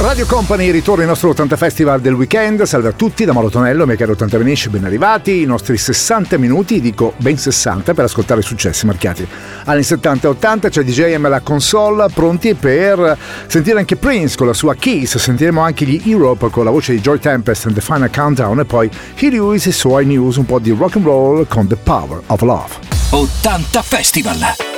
Radio Company ritorna il nostro 80 Festival del weekend. Salve a tutti da Mauro Tonello, miei cari 80 Venish, ben arrivati. I nostri 60 minuti, dico ben 60, per ascoltare i successi marchiati anni 70 e 80. C'è DJM alla console, pronti per sentire anche Prince con la sua Kiss. Sentiremo anche gli Europe con la voce di Joy Tempest and The Final Countdown. E poi He Lewis e suoi news, un po' di rock and roll con The Power of Love. 80 Festival.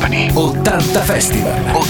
Company. 80 Festival. 80 Festival.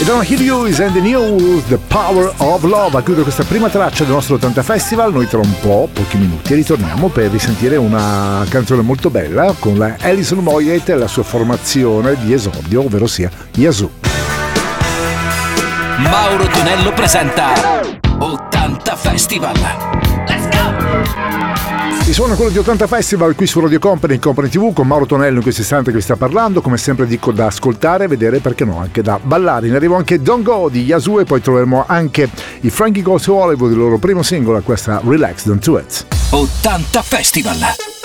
Erano Hugh Lewis and the News, The Power of Love a chiudere questa prima traccia del nostro 80 Festival. Noi tra un po', pochi minuti, ritorniamo per risentire una canzone molto bella con la Alison Moyet e la sua formazione di esordio, ovvero sia Yazoo. Mauro Tonello presenta 80 Festival. Il suono quello di 80 Festival qui su Radio Company Company TV con Mauro Tonello in questo istante che vi sta parlando. Come sempre dico da ascoltare, vedere perché no, anche da ballare. In arrivo anche Don't Go di Yazoo e poi troveremo anche i Frankie Goes to Hollywood, il loro primo singolo questa Relax Don't Do It. 80 Festival.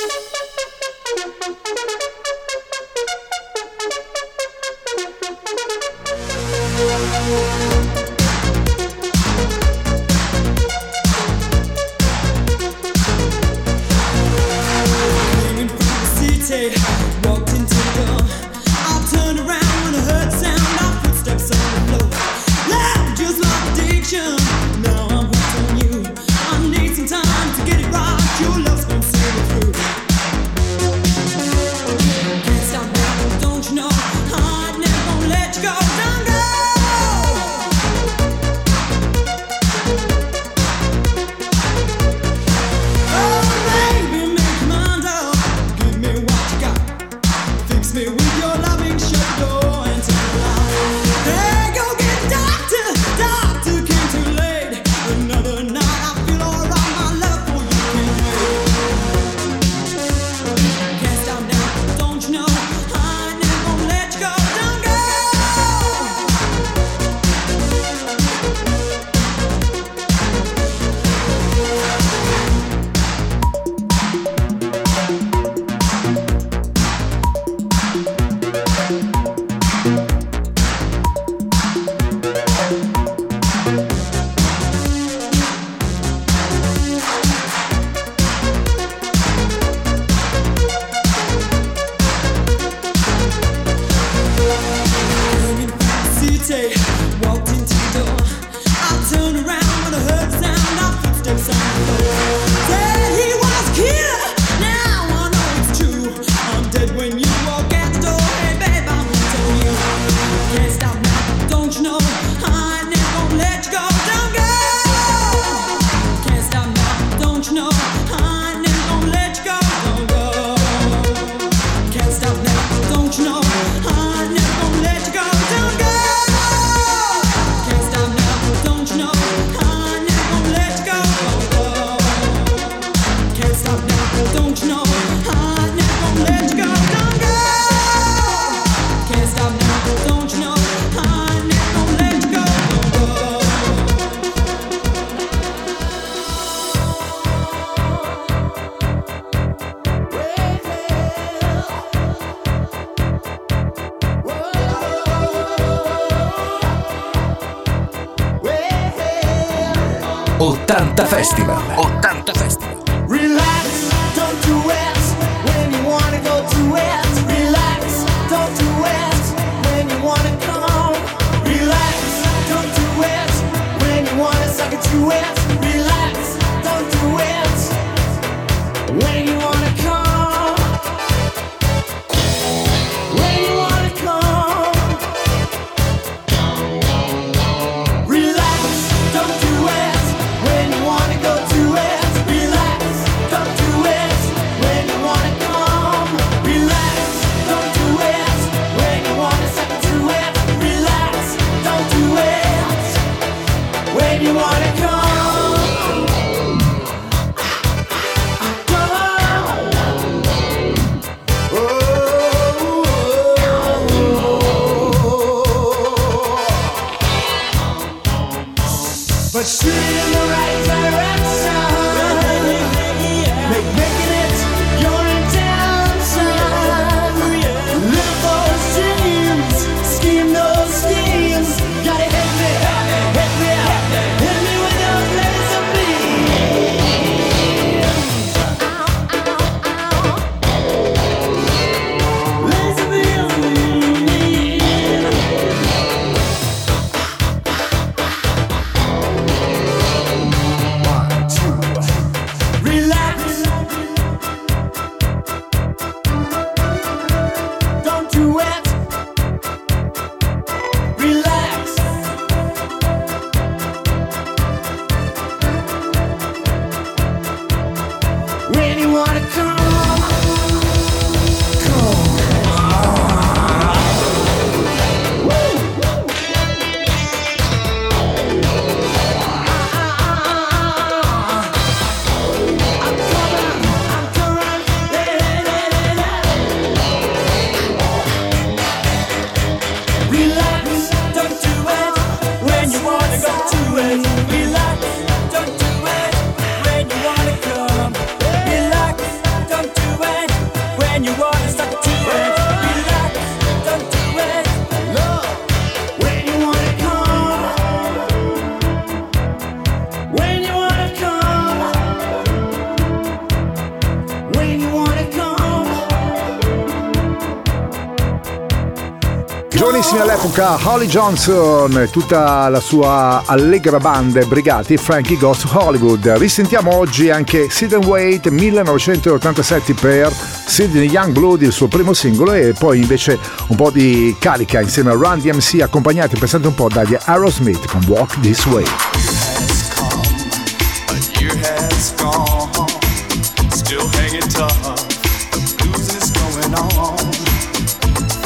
all'epoca Holly Johnson e tutta la sua allegra banda e brigati Frankie Goes to Hollywood. Risentiamo oggi anche Sid Wait 1987 per Sidney Youngblood, il suo primo singolo, e poi invece un po' di carica insieme a Run DMC, accompagnati pensate un po' dagli Aerosmith con Walk This Way.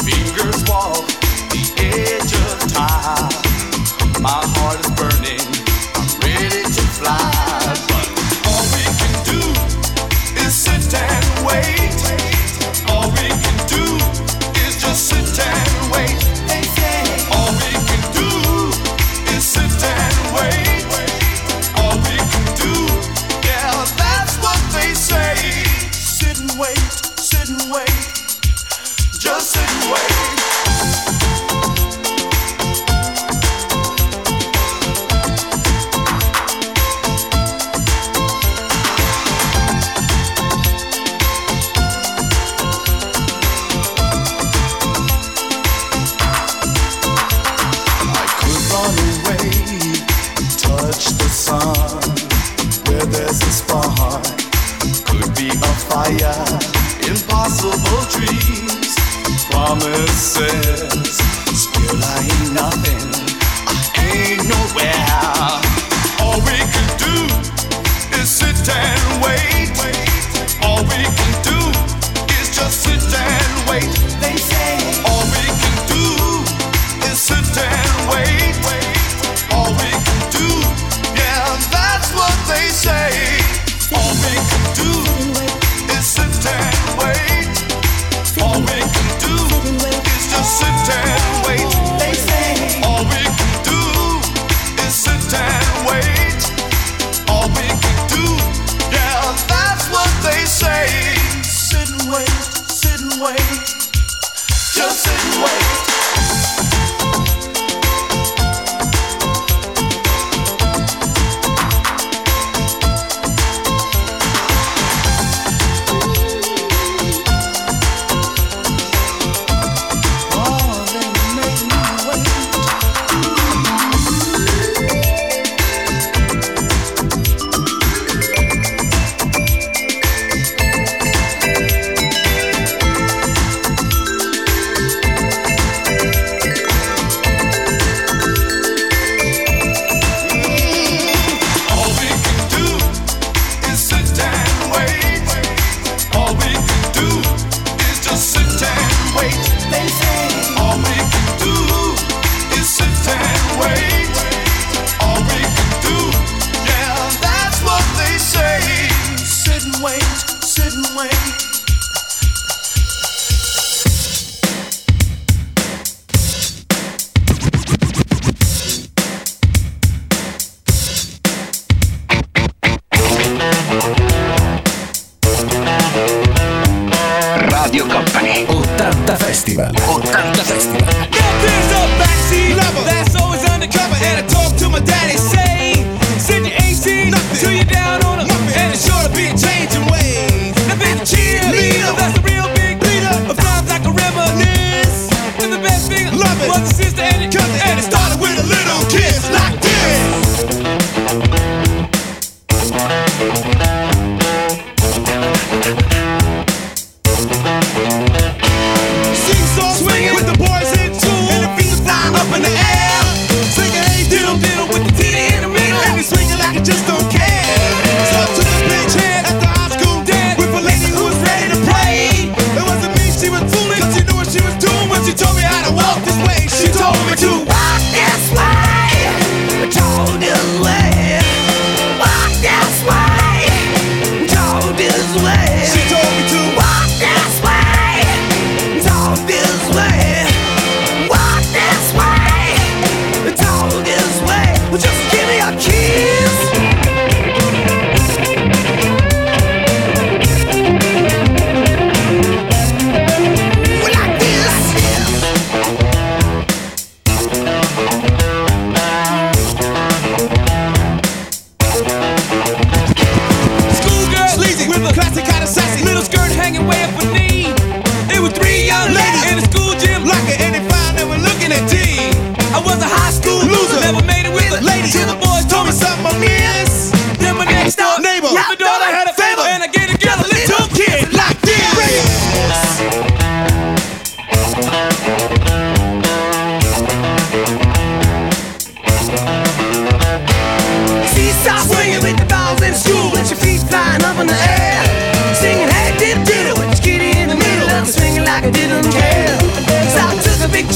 Fingers walk My heart is burning. I'm ready to fly. fire, impossible dreams, promises, still I ain't nothing.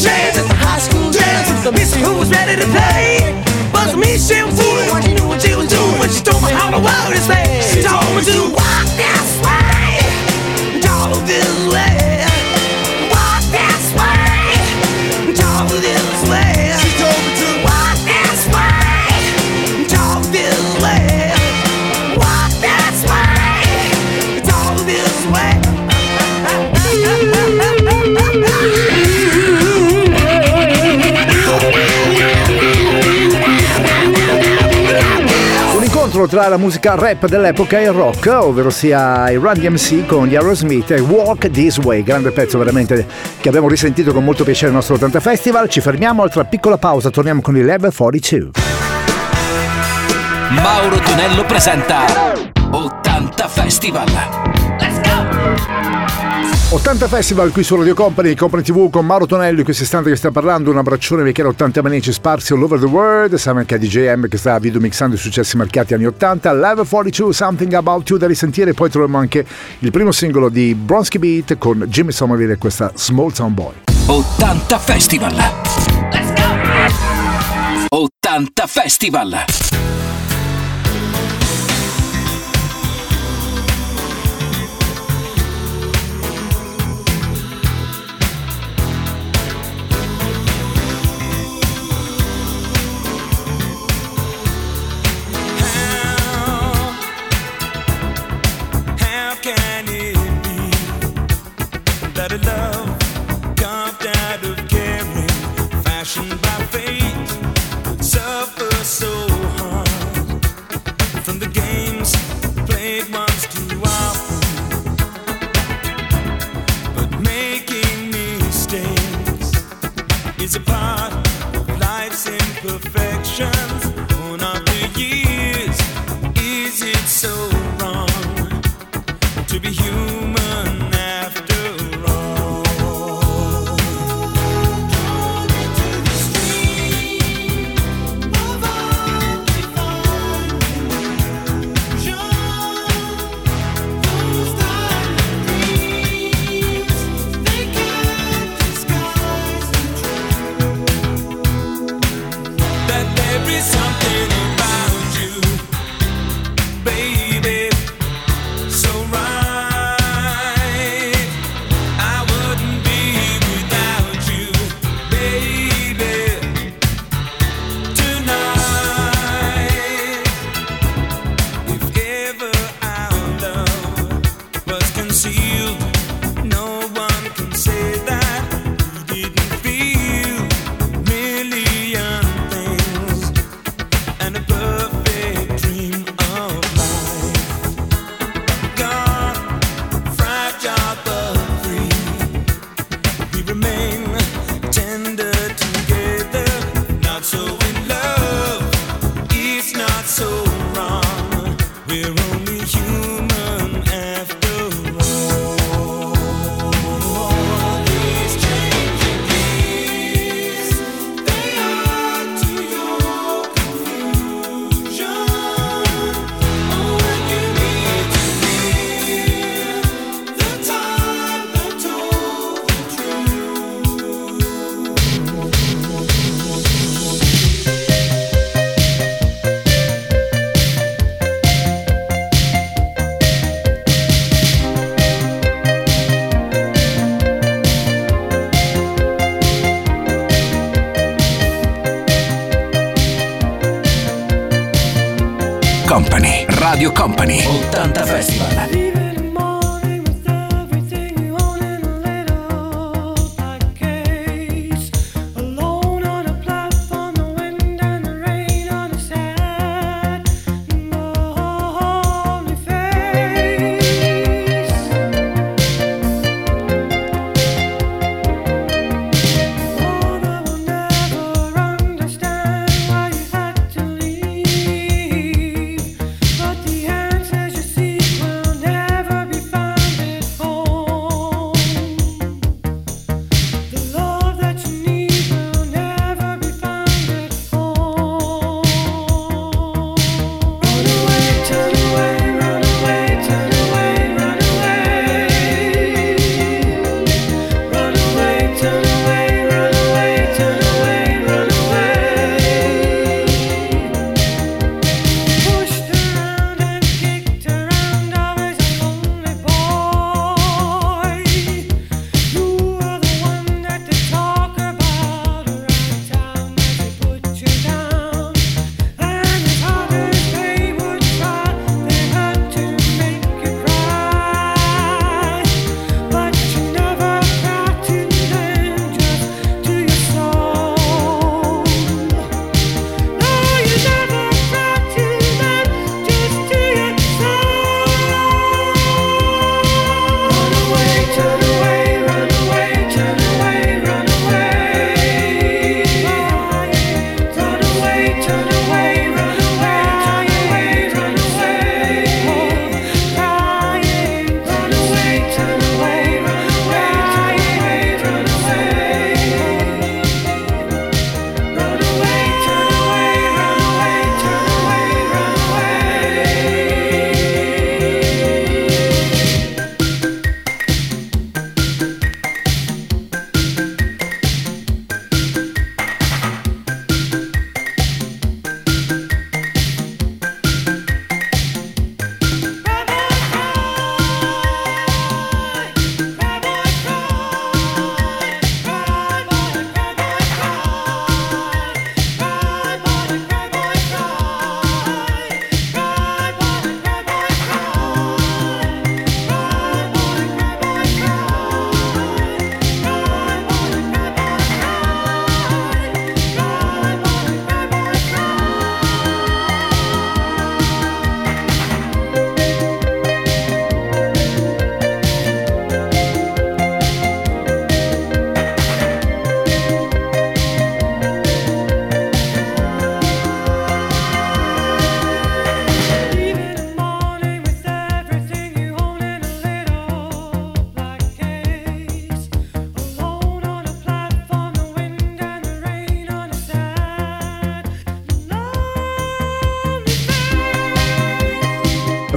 The Un incontro tra la musica rap dell'epoca e il rock, ovvero sia i Run DMC con gli Aerosmith e Walk This Way, grande pezzo veramente che abbiamo risentito con molto piacere al nostro 80 Festival. Ci fermiamo, altra piccola pausa, torniamo con il Level 42. Mauro Tonello presenta 80 Festival. Let's go! 80 Festival qui su Radio Company, Company TV con Mauro Tonello in questo istante che sta parlando, un abbraccione perché 80 manici sparsi all over the world, siamo anche a DJM che sta videomixando i successi marchiati anni 80, Level 42, Something About You da risentire, poi troviamo anche il primo singolo di Bronsky Beat con Jimmy Somerville e questa Small Town Boy. 80 Festival. Let's go! 80 Festival.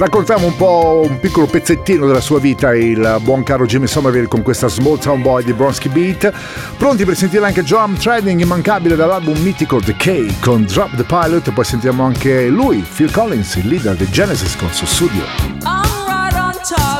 Raccontiamo un po' un piccolo pezzettino della sua vita, il buon caro Jimmy Somerville con questa Small Town Boy di Bronsky Beat. Pronti per sentire anche John Trading, immancabile dall'album mitico The K con Drop the Pilot, poi sentiamo anche lui, Phil Collins, il leader di Genesis con il suo studio. I'm right on top.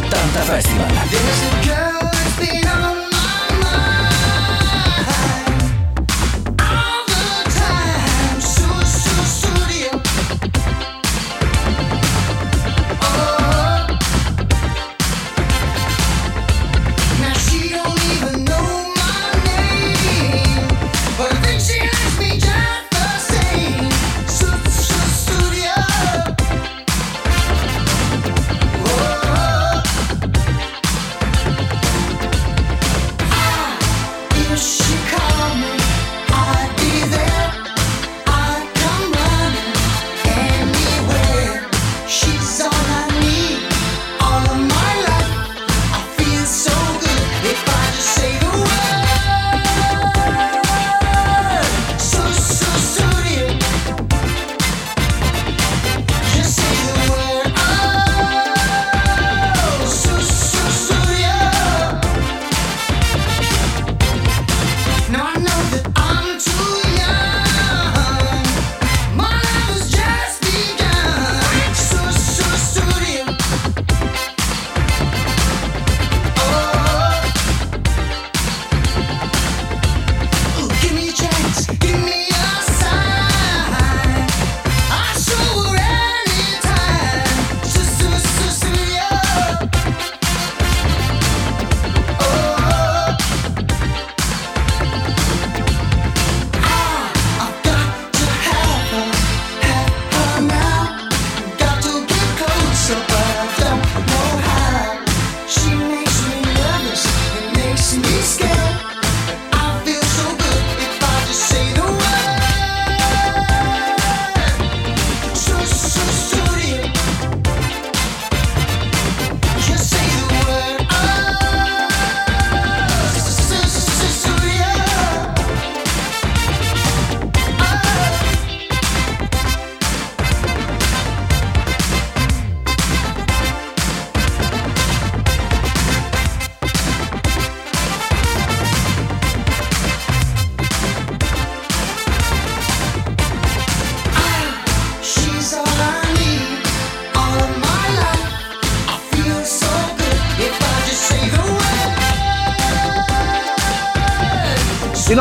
Tanta Festa.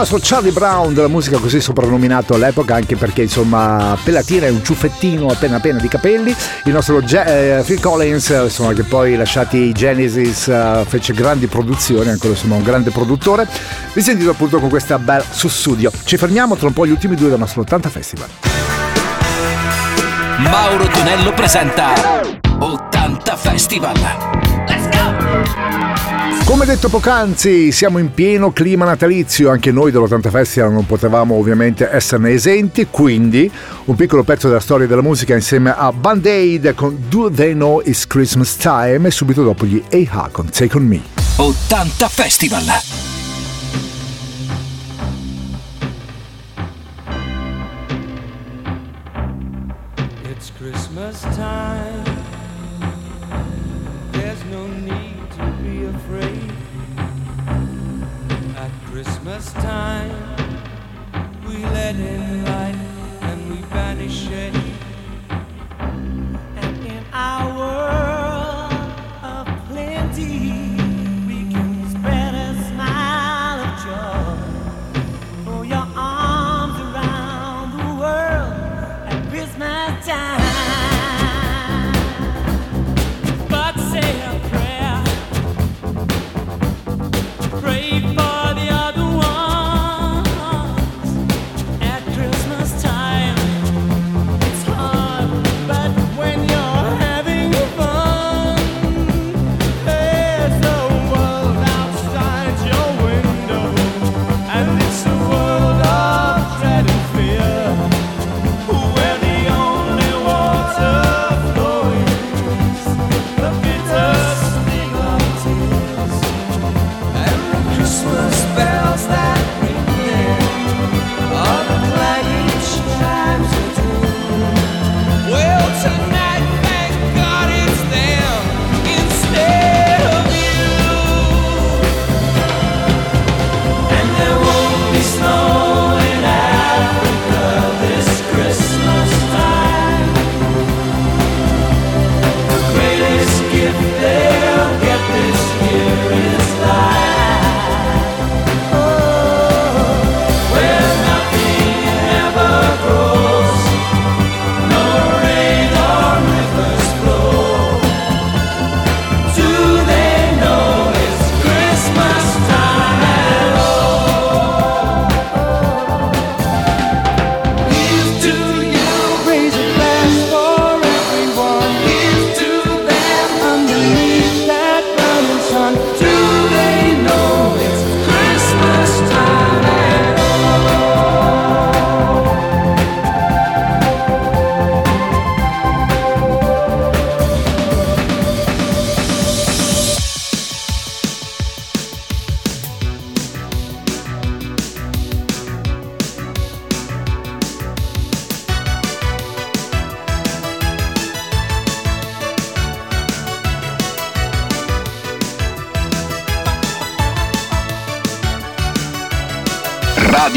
Nostro Charlie Brown della musica così soprannominato all'epoca anche perché insomma Pellatina è un ciuffettino appena appena di capelli. Il nostro Ge- eh, Phil Collins insomma che poi lasciati i Genesis eh, fece grandi produzioni, ancora insomma un grande produttore. Vi sentite appunto con questa bella sussudio. Ci fermiamo tra un po' gli ultimi due del nostro 80 Festival. Mauro Tonello presenta 80 Festival. Come detto poc'anzi, siamo in pieno clima natalizio, anche noi dell'80 Festival non potevamo ovviamente esserne esenti, quindi un piccolo pezzo della storia della musica insieme a Band Aid con Do They Know It's Christmas Time e subito dopo gli A-Ha con Take On Me. 80 Festival.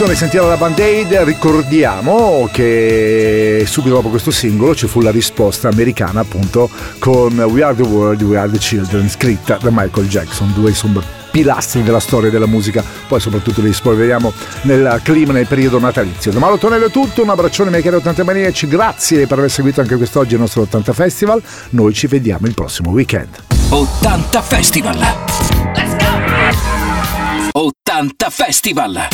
Sempre un'emozione sentire la Band Aid, ricordiamo che subito dopo questo singolo ci fu la risposta americana appunto con We Are the World, We Are the Children, scritta da Michael Jackson, due insomma pilastri della storia della musica, poi soprattutto li spolveriamo nel clima nel periodo natalizio. Da Mauro è tutto, un abbraccione miei cari 80 maniaci, grazie per aver seguito anche quest'oggi il nostro 80 Festival, noi ci vediamo il prossimo weekend. 80 Festival. Let's go! 80 Festival.